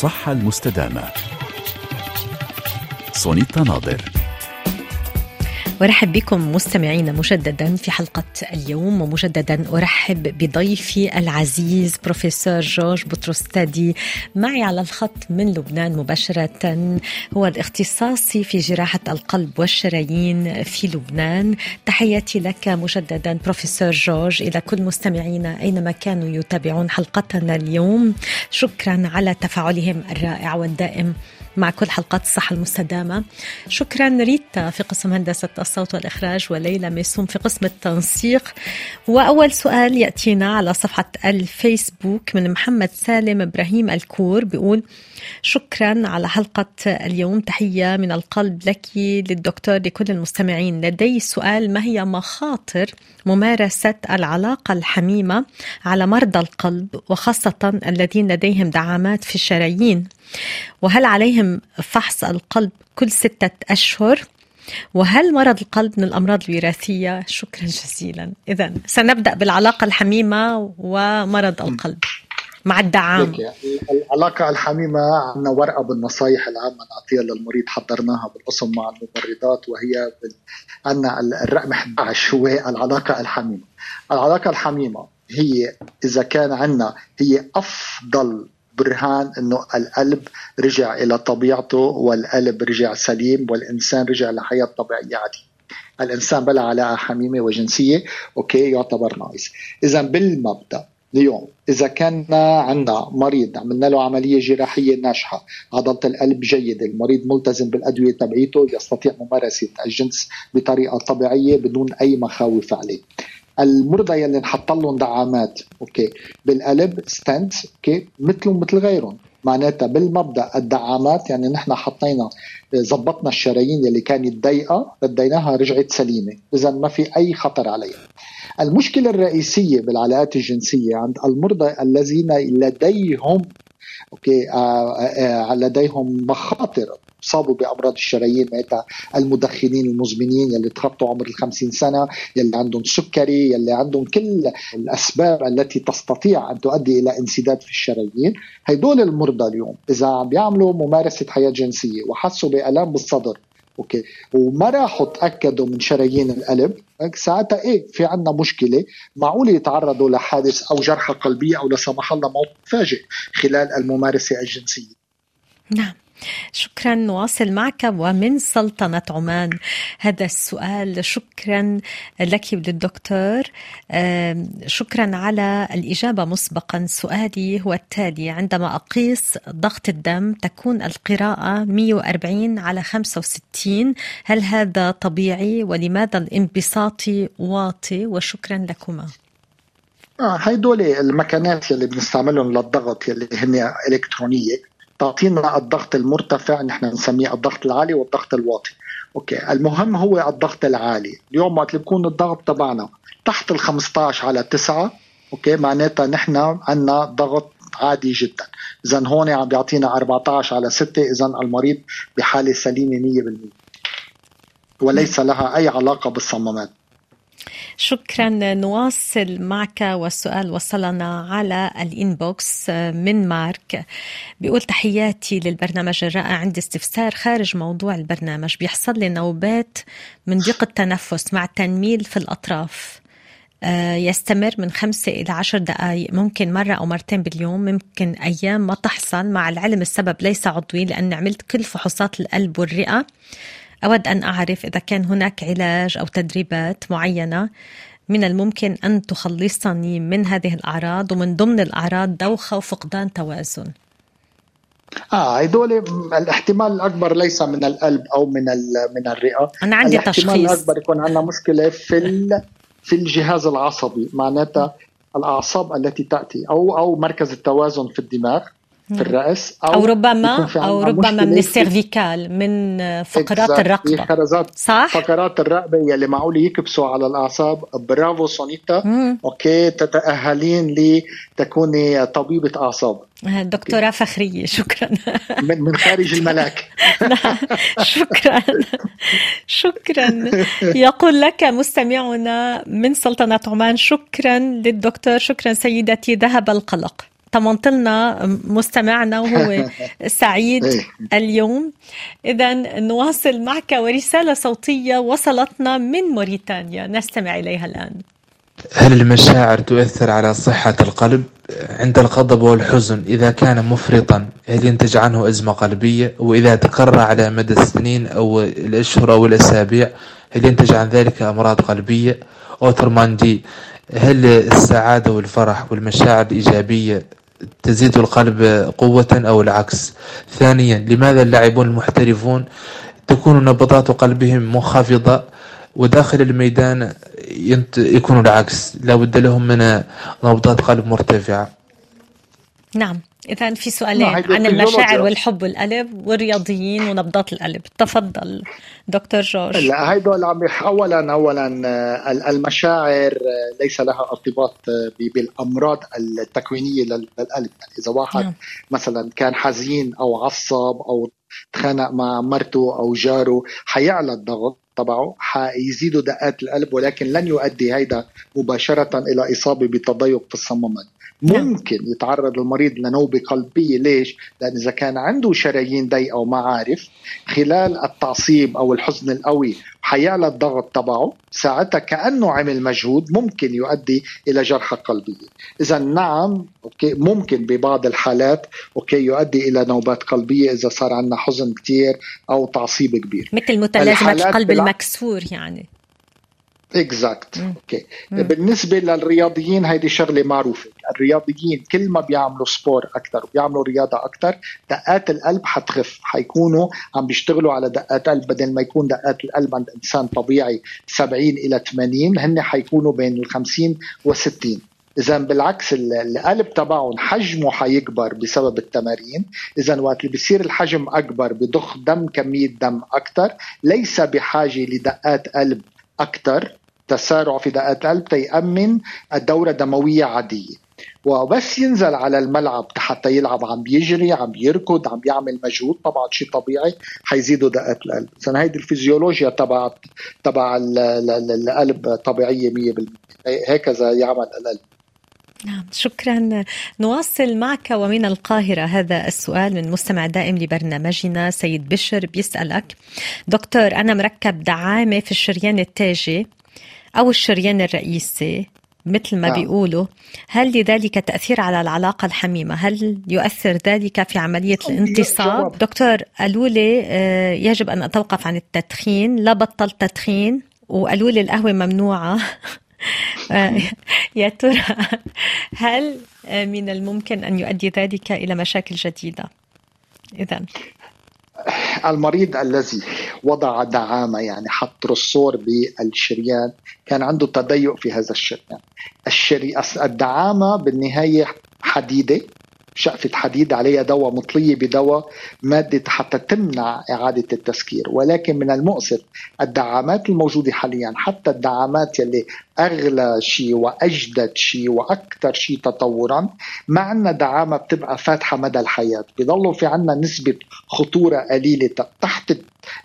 الصحة المستدامة. سونيتا ناظر. ارحب بكم مستمعينا مجددا في حلقة اليوم ومجددا أرحب بضيفي العزيز بروفيسور جورج بطرس تادي معي على الخط من لبنان مباشرة هو الاختصاصي في جراحة القلب والشرايين في لبنان. تحياتي لك مجددا بروفيسور جورج إلى كل مستمعينا أينما كانوا يتابعون حلقتنا اليوم. شكرا على تفاعلهم الرائع والدائم. مع كل حلقات الصحة المستدامة. شكرا ريتا في قسم هندسة الصوت والإخراج وليلى ميسوم في قسم التنسيق. وأول سؤال يأتينا على صفحة الفيسبوك من محمد سالم إبراهيم الكور بيقول شكرا على حلقة اليوم. تحية من القلب لك للدكتور لكل المستمعين. لدي سؤال ما هي مخاطر ممارسة العلاقة الحميمة على مرضى القلب وخاصة الذين لديهم دعامات في الشرايين؟ وهل عليهم فحص القلب كل ستة أشهر؟ وهل مرض القلب من الأمراض الوراثية؟ شكرا جزيلا. إذا سنبدأ بالعلاقة الحميمة ومرض القلب مع الدعام ليك العلاقة الحميمة عندنا ورقة بالنصايح العامة نعطيها للمريض حضرناها بالقسم مع الممرضات وهي بال... عندنا الرقم 11 هو العلاقة الحميمة. العلاقة الحميمة هي إذا كان عندنا هي أفضل برهان إنه القلب رجع إلى طبيعته والقلب رجع سليم والإنسان رجع لحياة طبيعية عادية. الإنسان بلا علاقه حميمة وجنسية أوكي يعتبر ناقص. إذا بالمبدأ اليوم إذا كان عندنا مريض عملنا له عملية جراحية ناجحة عضلة القلب جيدة المريض ملتزم بالأدوية تبعيته يستطيع ممارسة الجنس بطريقة طبيعية بدون أي مخاوف عليه المرضى يلي نحط لهم دعامات okay. بالقلب stent okay. مثلهم مثل غيرهم. معناتها بالمبدأ الدعامات يعني نحن حطينا زبطنا الشرايين يلي كانت ضيقة رديناها رجعت سليمة. إذا ما في أي خطر عليها. المشكلة الرئيسية بالعلاقات الجنسية عند المرضى الذين لديهم okay آه آه لديهم مخاطر. اصابوا بأمراض الشرايين معناتها المدخنين المزمنين يلي تخطوا عمر ال 50 سنة يلي عندهم سكري يلي عندهم كل الأسباب التي تستطيع أن تؤدي إلى انسداد في الشرايين. هدول المرضى اليوم إذا عم بيعملوا ممارسة حياة جنسية وحسوا بالام بالصدر okay وما راحوا تأكدوا من شرايين القلب ساعتها إيه في عندنا مشكلة معقول يتعرضوا لحادث أو جلطة قلبية أو لا سمح الله موت مفاجئ خلال الممارسة الجنسية. نعم. شكرا. نواصل معك ومن سلطنة عمان. هذا السؤال. شكرا لك وللدكتور شكرا على الإجابة مسبقا. سؤالي هو التالي. عندما أقيس ضغط الدم تكون القراءة 140 على 65 هل هذا طبيعي؟ ولماذا الانبساطي واطي؟ وشكرا لكما. آه هيدول المكنات اللي بنستعملهم للضغط اللي هن إلكترونية. تعطينا الضغط المرتفع نحن نسميه الضغط العالي والضغط الواطي. okay المهم هو الضغط العالي. اليوم وقت بيكون الضغط تبعنا. تحت ال 15 على 9 okay معناتها نحن عندنا ضغط عادي جدا. اذا هون عم بيعطينا 14 على 6 اذا المريض بحالة سليمة 100% وليس لها أي علاقة بالصمامات. شكرا نواصل معك والسؤال وصلنا على الإنبوكس من مارك. بيقول تحياتي للبرنامج الرائع عندي استفسار خارج موضوع البرنامج. بيحصل لي نوبات من ضيق التنفس مع تنميل في الأطراف. يستمر من خمسة إلى عشر دقائق ممكن مرة أو مرتين باليوم ممكن أيام ما تحصل. مع العلم السبب ليس عضوي لأن عملت كل فحوصات القلب والرئة. أود أن أعرف إذا كان هناك علاج أو تدريبات معينة من الممكن أن تخلصني من هذه الأعراض ومن ضمن الأعراض دوخة وفقدان توازن. آه هدول الاحتمال الأكبر ليس من القلب أو من من الرئة. أنا عندي الاحتمال تشخيص. الاحتمال الأكبر يكون عندنا مشكلة في في الجهاز العصبي معناتها الأعصاب التي تأتي أو أو مركز التوازن في الدماغ. في الرأس أو يكون ربما عنا ربما من ال cervical من فقرات الرقبة. خرزات صح؟ فقرات الرقبة يلي معقول يكبسوا على الأعصاب. برافو سونيتا. مم. okay. تتأهلين لتكوني طبيبة أعصاب. دكتوراه فخرية. شكرا. من من خارج الملاك. شكرا. شكرا. يقول لك مستمعنا من سلطنة عمان شكرا للدكتور. شكرا سيدتي. ذهب القلق. طمنت لنا مستمعنا وهو سعيد إيه. اليوم إذا نواصل معك ورسالة صوتية وصلتنا من موريتانيا نستمع إليها الآن هل المشاعر تؤثر على صحة القلب؟ عند الغضب والحزن إذا كان مفرطا هل ينتج عنه أزمة قلبية؟ وإذا تكرر على مدى السنين أو الأشهر أو الأسابيع هل ينتج عن ذلك أمراض قلبية؟ أوترمان دي هل السعادة والفرح والمشاعر الإيجابية تزيد القلب قوة أو العكس؟ ثانيا لماذا اللاعبون المحترفون تكون نبضات قلبهم منخفضة وداخل الميدان. يكون العكس لا بد لهم من نبضات قلب مرتفعة نعم إذا في نعم، سؤالين هيدي عن. المشاعر والحب والقلب والرياضيين ونبضات القلب تفضل دكتور جورج لا هيدول عم اولا اولا آه، ال- المشاعر آه، ليس لها ارتباط آه، ب- بالأمراض التكوينية لل- للقلب يعني إذا واحد نعم. مثلا كان حزين أو عصب أو تخانق مع مرته أو جاره حيعلى الضغط تبعه حيزيدوا دقات القلب ولكن لن يؤدي هيدا مباشرة إلى إصابة بتضيق في الصمامات نعم. ممكن يتعرض المريض لنوبة قلبية. ليش؟ لأن إذا كان عنده شرايين ضيقه ومعارف خلال التعصيب أو الحزن القوي حيعلى الضغط تبعه ساعتها كأنه عمل مجهود ممكن يؤدي إلى جلطة قلبية. إذا نعم okay ممكن ببعض الحالات okay يؤدي إلى نوبات قلبية إذا صار عندنا حزن كتير أو تعصيب كبير. مثل متلازمة القلب بالع- المكسور يعني. exact. okay مم. بالنسبة للرياضيين هيدي شغلة معروفة. الرياضيين كل ما بيعملوا sport أكثر وبيعملوا رياضة أكثر دقات القلب حتخف. حيكونوا عم بيشتغلوا على دقات قلب. بدل ما يكون دقات القلب عند إنسان طبيعي 70 إلى 80 هن حيكونوا بين ال 50 و 60 إذا بالعكس ال- القلب تبعهم حجمه حيكبر بسبب التمارين. إذا وقت اللي بصير الحجم أكبر بضخ دم كمية دم أكثر ليس بحاجة لدقات قلب أكثر تسارع في دقات القلب تيأمن الدورة دموية عادية. وبس ينزل على الملعب حتى يلعب عم بيجري عم بيركض عم بيعمل مجهود طبعا شيء طبيعي حيزيدوا دقات القلب. اذا هيدي الفيزيولوجيا تبع تبع ال- ال- ال- القلب طبيعية 100% هكذا يعمل القلب. نعم شكرا. نواصل معك ومن القاهرة هذا السؤال من مستمع دائم لبرنامجنا سيد بشر بيسألك. دكتور أنا مركب دعامة في الشريان التاجي. أو الشريان الرئيسي مثل ما نعم. بيقولوا هل لذلك تأثير على العلاقة الحميمة؟ هل يؤثر ذلك في عملية الانتصاب. دكتور قالوا لي آه، يجب أن أتوقف عن التدخين. لا بطل تدخين وقالوا لي القهوة ممنوعة. آه، يا ترى هل آه، من الممكن أن يؤدي ذلك إلى مشاكل جديدة؟ إذا المريض الذي وضع دعامة يعني حط رسور بالشريان كان عنده تضيق في هذا الشريان. الشري... الدعامة بالنهاية حديدة شقفة حديد عليها دواء مطلية بدواء مادة حتى تمنع إعادة التسكير. ولكن من المؤسف الدعامات الموجودة حاليا حتى الدعامات يلي أغلى شيء وأجدد شيء وأكثر شيء تطورا ما عندنا دعامة بتبقى فاتحة مدى الحياة. بضلوا في عندنا نسبة خطورة قليلة تحت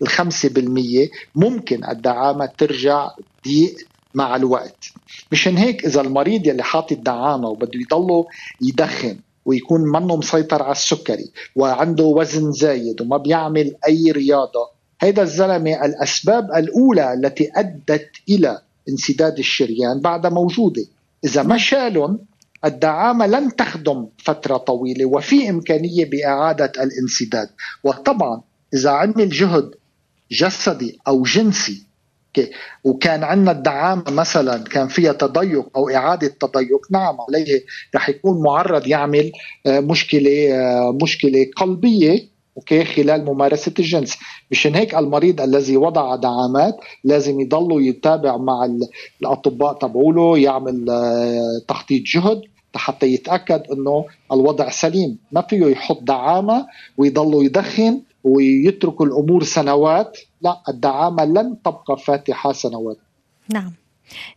الخمسة بالمية. ممكن الدعامة ترجع ضيق مع الوقت. مشان هيك إذا المريض يلي حاطط دعامة وبده يضله يدخن ويكون منه مسيطر على السكري وعنده وزن زايد وما بيعمل أي رياضة. هيدا الزلمة الأسباب الأولى التي أدت إلى انسداد الشريان بعدها موجودة. إذا ما شالهم الدعامة لن تخدم فترة طويلة وفي إمكانية بإعادة الانسداد. وطبعا إذا عمل جهد جسدي أو جنسي وكان عندنا الدعامة مثلا كان فيها تضيق أو إعادة تضيق. نعم عليه رح يكون معرض يعمل آه، مشكلة آه، مشكلة قلبية أوكي خلال ممارسة الجنس. مشان هيك المريض الذي وضع دعامات لازم يضل يتابع مع ال- الأطباء تبعوله يعمل آه، تخطيط جهد حتى يتأكد إنه الوضع سليم. ما فيه يحط دعامة ويضل يدخن ويترك الأمور سنوات. لا الدعامة لن تبقى فاتحة سنوات. نعم.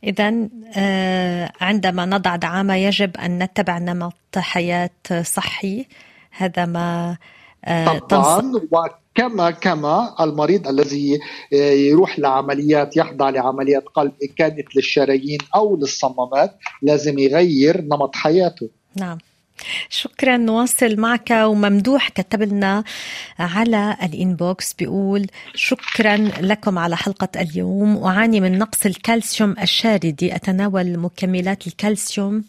إذا آه، عندما نضع دعامة يجب أن نتبع نمط حياة صحي. هذا ما آه، طبعا وكما كما المريض الذي يروح لعمليات يخضع لعمليات قلب إن كانت للشرايين أو للصمامات لازم يغير نمط حياته. نعم. شكرا نواصل معك وممدوح كتب لنا على ال inbox بيقول شكرا لكم على حلقة اليوم أعاني من نقص الكالسيوم الشاردي أتناول مكملات الكالسيوم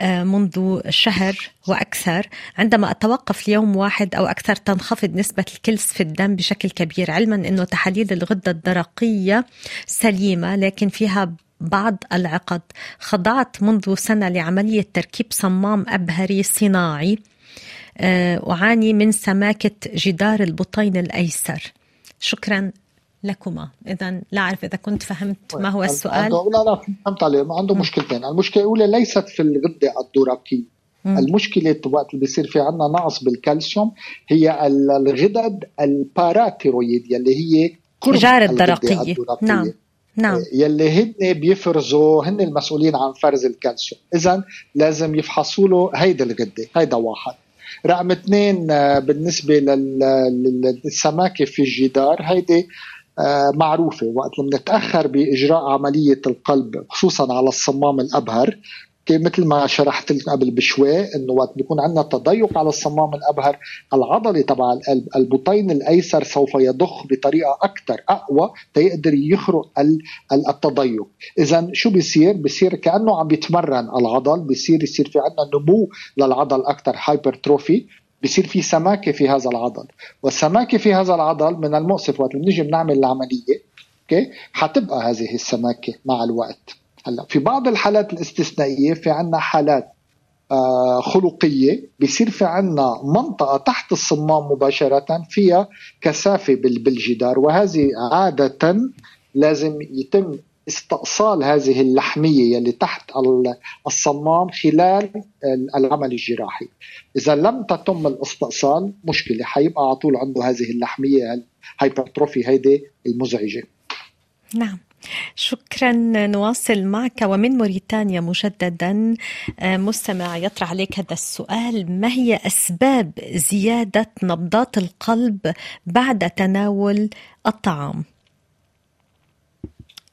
آه، منذ شهر وأكثر. عندما أتوقف ليوم واحد أو أكثر تنخفض نسبة الكلس في الدم بشكل كبير علما أنه تحاليل الغدة الدرقية سليمة لكن فيها بعض العقد. خضعت منذ سنة لعملية تركيب صمام أبهري صناعي آه، أعاني من سماكة جدار البطين الأيسر. شكرا لكما. إذا لا أعرف إذا كنت فهمت ما هو السؤال. لا لا فهمت عليه. ما عنده مشكلتين. المشكلة الأولى ليست في الغده مم. المشكلة وقت اللي بيصير في عنا نقص بالكالسيوم هي ال- الغدد الباراتيرويد يلي هي جار الدرقية. نعم. نعم. يلي هن بيفرزوا هن المسؤولين عن فرز الكالسيوم. اذا لازم يفحصوا له هيدي الغده هيدا واحد. رقم اثنين آه، بالنسبة لل- لل- للسماكة في الجدار هيدي آه، معروفة. وقت اللي بنتأخر بإجراء عملية القلب خصوصا على الصمام الأبهر مثل ما شرحت لك قبل بشوي إنه وقت بيكون عندنا تضيق على الصمام الأبهر العضلة تبع القلب البطين الأيسر سوف يضخ بطريقة أكثر أقوى تيقدر يخرق ال- ال- التضيق. اذا شو بيصير؟ بيصير كأنه عم بيتمرن العضل بيصير يصير في عندنا نمو للعضل أكثر hypertrophy بصير في سماكة في هذا العضل. والسماكة في هذا العضل من المؤسف وقت بنيجي بنعمل العملية okay؟ حتبقى هذه السماكة مع الوقت. هلا في بعض الحالات الاستثنائية في عندنا حالات آه، خلقية بصير في عندنا منطقة تحت الصمام مباشرة فيها كثافة بال- بالجدار وهذه عادة لازم يتم استئصال هذه اللحمية يلي تحت ال- الصمام خلال ال- العمل الجراحي. إذا لم تتم الاستئصال مشكلة حيبقى على طول عنده هذه اللحمية الهايبرتروفي هيدي المزعجة. نعم. شكرا نواصل معك. ومن موريتانيا مجددا آه، مستمع يطرح عليك هذا السؤال. ما هي أسباب زيادة نبضات القلب بعد تناول الطعام؟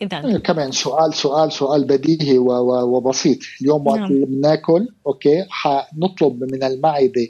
إذا كمان سؤال سؤال سؤال بديهي وبسيط. اليوم وقت نعم. بناكل أوكي؟ حنطلب من المعدة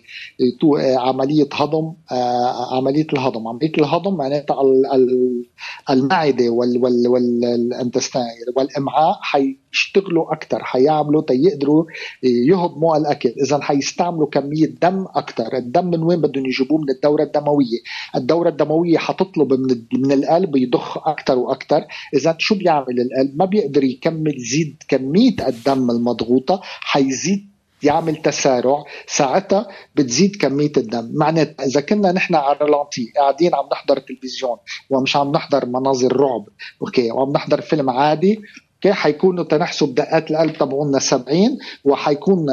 آه، عملية هضم آه، عملية الهضم. عمليه الهضم معناتها ال- ال- المعدة وال وال وال الintestine والإمعاء حيشتغلوا أكثر حيعملوا تيقدروا يهضموا الأكل. اذا حيستعملوا كمية دم أكثر الدم من وين بدهم يجيبوه؟ من الدورة الدموية. الدورة الدموية حتطلب من من القلب يضخ أكثر وأكثر اذا شو بيعمل القلب؟ ما بيقدر يكمل يزيد كمية الدم المضغوطة حيزيد يعمل تسارع ساعتها بتزيد كمية الدم. معناتها إذا كنا نحن على رلانتي قاعدين عم نحضر تلفزيون ومش عم نحضر مناظر رعب okay وعم نحضر فيلم عادي okay حيكونوا تنحسب دقات القلب تبعونا 70 وحيكون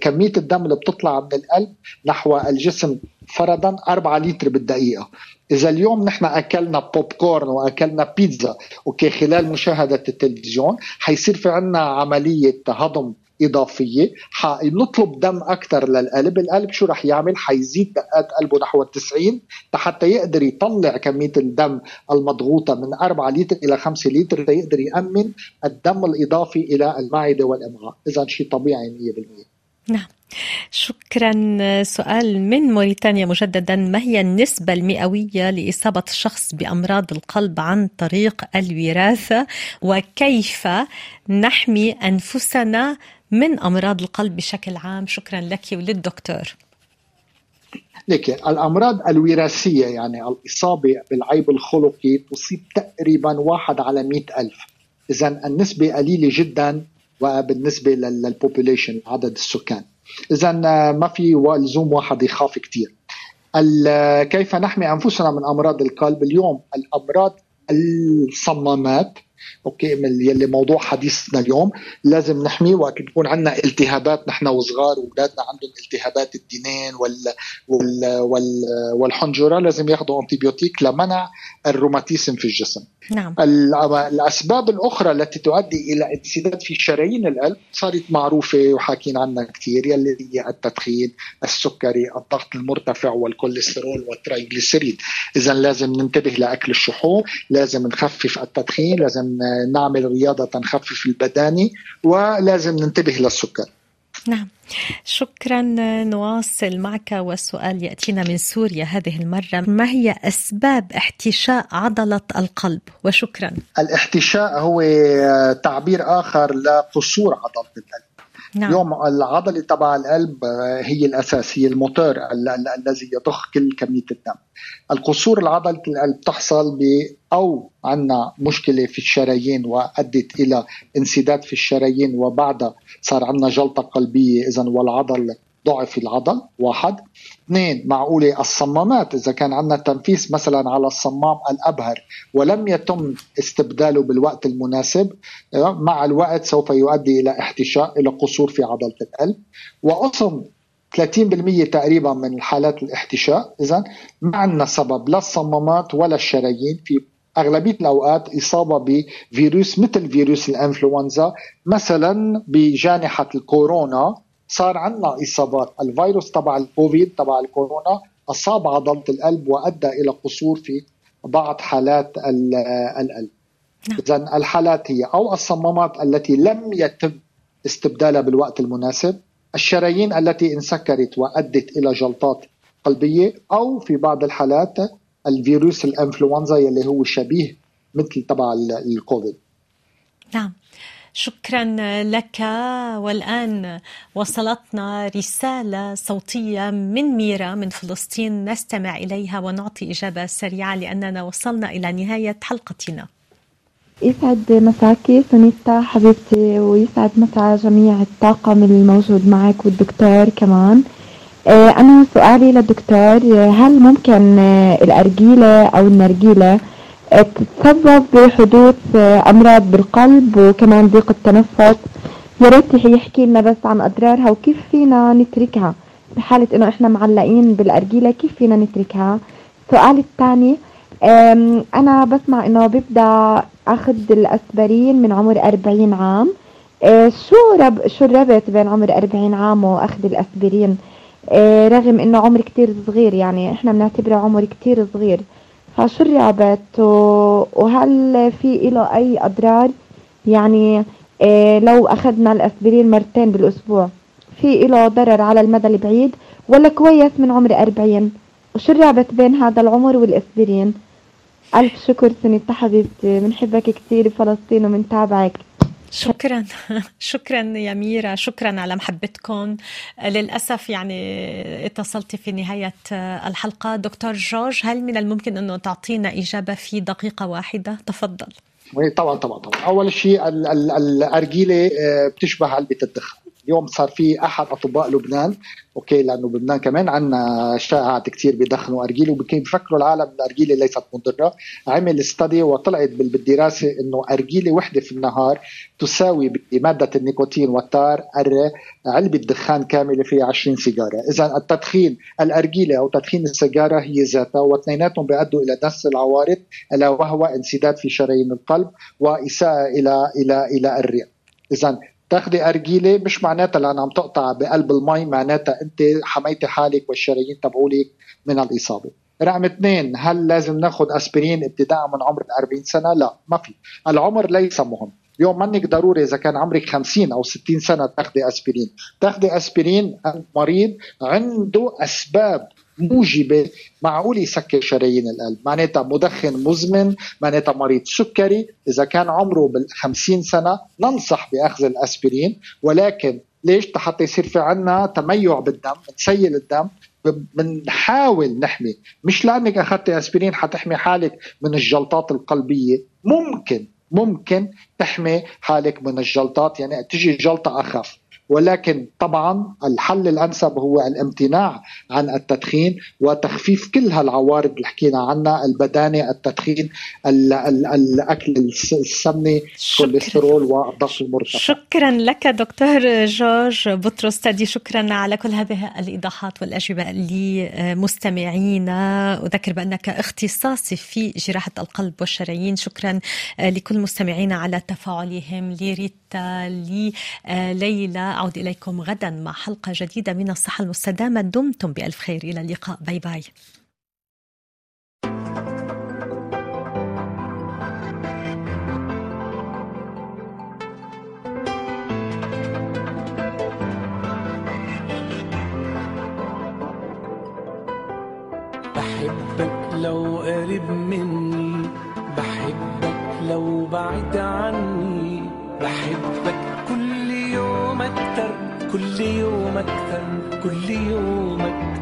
كمية الدم اللي بتطلع من القلب نحو الجسم فرضا 4 لتر بالدقيقة. إذا اليوم نحن أكلنا بوب كورن وأكلنا بيتزا okay خلال مشاهدة التلفزيون حيصير في عنا عملية هضم إضافية حنطلب دم أكثر للقلب القلب شو رح يعمل؟ حيزيد دقات قلبه نحو 90 حتى يقدر يطلع كمية الدم المضغوطة من 4 لتر إلى 5 لتر ليقدر يأمن الدم الإضافي إلى المعدة والامعاء اذا شيء طبيعي 100% نعم. شكرا سؤال من موريتانيا مجددا. ما هي النسبة المئوية لإصابة الشخص بأمراض القلب عن طريق الوراثة؟ وكيف نحمي أنفسنا من أمراض القلب بشكل عام؟ شكرا لك وللدكتور. لكن الأمراض الوراثية يعني الإصابة بالعيب الخلقي تصيب تقريبا واحد على مئة ألف. اذا النسبة قليلة جدا وبالنسبة لل population عدد السكان. اذا ما في لزوم واحد يخاف كثير كيف نحمي أنفسنا من أمراض القلب؟ اليوم الأمراض الصمامات okay من يلي موضوع حديثنا اليوم لازم نحمي وقت يكون عندنا التهابات نحن وصغار وأولادنا عندهم التهابات الدينين وال وال وال والحنجرة لازم ياخذوا antibiotique لمنع الروماتيزم في الجسم. نعم. ال- الأسباب الأخرى التي تؤدي إلى انسداد في شرايين القلب صارت معروفة وحاكين عنها كثير يلي هي التدخين، السكري، الضغط المرتفع والكوليسترول والترايجليسيريد، اذا لازم ننتبه لأكل الشحوم، لازم نخفف التدخين، لازم نعمل رياضة تنخفف البدانة ولازم ننتبه للسكر. نعم شكرا نواصل معك والسؤال يأتينا من سوريا هذه المرة ما هي أسباب احتشاء عضلة القلب وشكرا الاحتشاء هو تعبير آخر لقصور عضلة القلب. نعم اليوم العضلة تبع القلب آه، هي الاساس هي الموتور ال- ال- الذي يضخ كل كمية الدم. القصور العضلة القلب تحصل ب أو عندنا مشكلة في الشرايين وأدت إلى انسداد في الشرايين وبعدها صار عندنا جلطة قلبية اذا والعضل ضعف العضل واحد. اثنين معقولة الصمامات إذا كان عندنا تنفيس مثلا على الصمام الأبهر ولم يتم استبداله بالوقت المناسب مع الوقت سوف يؤدي إلى احتشاء إلى قصور في عضلة القلب. وقسم 30% تقريبا من حالات الاحتشاء. إذا ما عندنا سبب لا الصمامات ولا الشرايين. في أغلبية الأوقات إصابة بفيروس مثل فيروس الإنفلونزا مثلا بجانحة الكورونا. صار عندنا إصابات. الفيروس تبع الكوفيد تبع الكورونا أصاب عضلة القلب وأدى إلى قصور في بعض حالات ال- القلب. نعم. إذا الحالات هي أو الصمامات التي لم يتم استبدالها بالوقت المناسب الشرايين التي انسكرت وأدت إلى جلطات قلبية أو في بعض الحالات الفيروس الإنفلونزا يلي هو شبيه مثل تبع ال- الكوفيد. نعم. شكرا لك. والآن وصلتنا رسالة صوتية من ميرا من فلسطين نستمع إليها ونعطي إجابة سريعة لأننا وصلنا إلى نهاية حلقتنا. يسعد مساكي سونيتا حبيبتي ويسعد مسا جميع الطاقم الموجود معك والدكتور كمان. آه، أنا سؤالي للدكتور آه، هل ممكن آه، الأرجيلة أو النرجيلة تتسبب بحدوث أمراض بالقلب وكمان ضيق التنفس. يا ريت يحكي لنا بس عن أضرارها وكيف فينا نتركها. بحالة إنه إحنا معلقين بالأرجيلة كيف فينا نتركها؟ السؤال الثاني أنا بسمع إنه ببدأ أخذ الأسبرين من عمر 40 عام. أه، شو رب شو الربط بين عمر 40 عام وأخذ الأسبرين؟ أه، رغم إنه عمر كتير صغير يعني إحنا بنعتبره عمر كتير صغير. فشو الربط و- وهل في له أي أضرار؟ يعني أه، لو أخذنا الأسبرين مرتين بالأسبوع في له ضرر على المدى البعيد ولا كويس من عمر 40 وشو الرابط بين هذا العمر والإسبرين؟ ألف شكر سنيتا حبيبتي بنحبك كتير فلسطين وبنتابعك شكرا. شكرا يا ميرا. شكرا على محبتكم. للأسف يعني اتصلت في نهاية الحلقة. دكتور جورج هل من الممكن أنه تعطينا إجابة في دقيقة واحدة؟ تفضل. طبعا طبعا طبعا. أول شيء ال- ال- الأرجيلة آه، بتشبه علبة الدخان. اليوم صار في أحد أطباء لبنان أوكي لأنه بلبنان كمان عندنا شائعات كثير بيدخنوا ارجيله وبكين بفكروا العالم الارجيله ليست مضرة. عمل استدي وطلعت بال- بالدراسة إنه ارجيله وحدة في النهار تساوي بمادة النيكوتين والتار علبة دخان كاملة فيها 20 سيجارة. اذا التدخين الأرجيلة أو تدخين السيجارة هي ذاتها واثنيناتهم بيؤدوا إلى نفس العوارض الا وهو إنسداد في شرايين القلب وإساءة إلى إلى إلى الرئه اذا تاخذي أرجيلة مش معناتها لأن عم تقطع بقلب المي معناتها أنت حميتي حالك والشرايين تبعولك من الإصابة. رقم اثنين هل لازم ناخذ أسبرين ابتداء من عمر ال 40 سنة؟ لا ما في، العمر ليس مهم، اليوم منك ضروري إذا كان عمرك 50 أو 60 سنة تاخذي أسبرين، تاخذي أسبرين عند مريض عنده أسباب موجبة معقول يسكر شرايين القلب، معناتها مدخن مزمن، معناتها مريض سكري، إذا كان عمره بال 50 سنة ننصح بأخذ الأسبرين، ولكن ليش؟ حتى يصير في عنا تميع بالدم، نسيل الدم، بنحاول نحمي. مش لأنك اخذتي أسبرين حتحمي حالك من الجلطات القلبية. ممكن ممكن تحمي حالك من الجلطات. يعني تجي جلطة أخف. ولكن طبعا الحل الأنسب هو الامتناع عن التدخين وتخفيف كل هالعوارض اللي حكينا عنها البدانة التدخين ال ال الأكل السمنه الكوليسترول والضغط المرتفع. شكرا لك دكتور جورج بطرس. تادي شكرا على كل هذه الإيضاحات والاجوبه لمستمعينا. أذكر بأنك اختصاصي في جراحة القلب والشرايين. شكرا لكل مستمعينا على تفاعلهم. لريتا لليلى أعود إليكم غدا مع حلقة جديدة من الصحة المستدامة. دمتم بألف خير. إلى اللقاء. bye bye. بحبك لو قريب مني بحبك لو بعيد عني. بحبك كل يوم أكتر كل يوم أكتر كل يوم أكتر.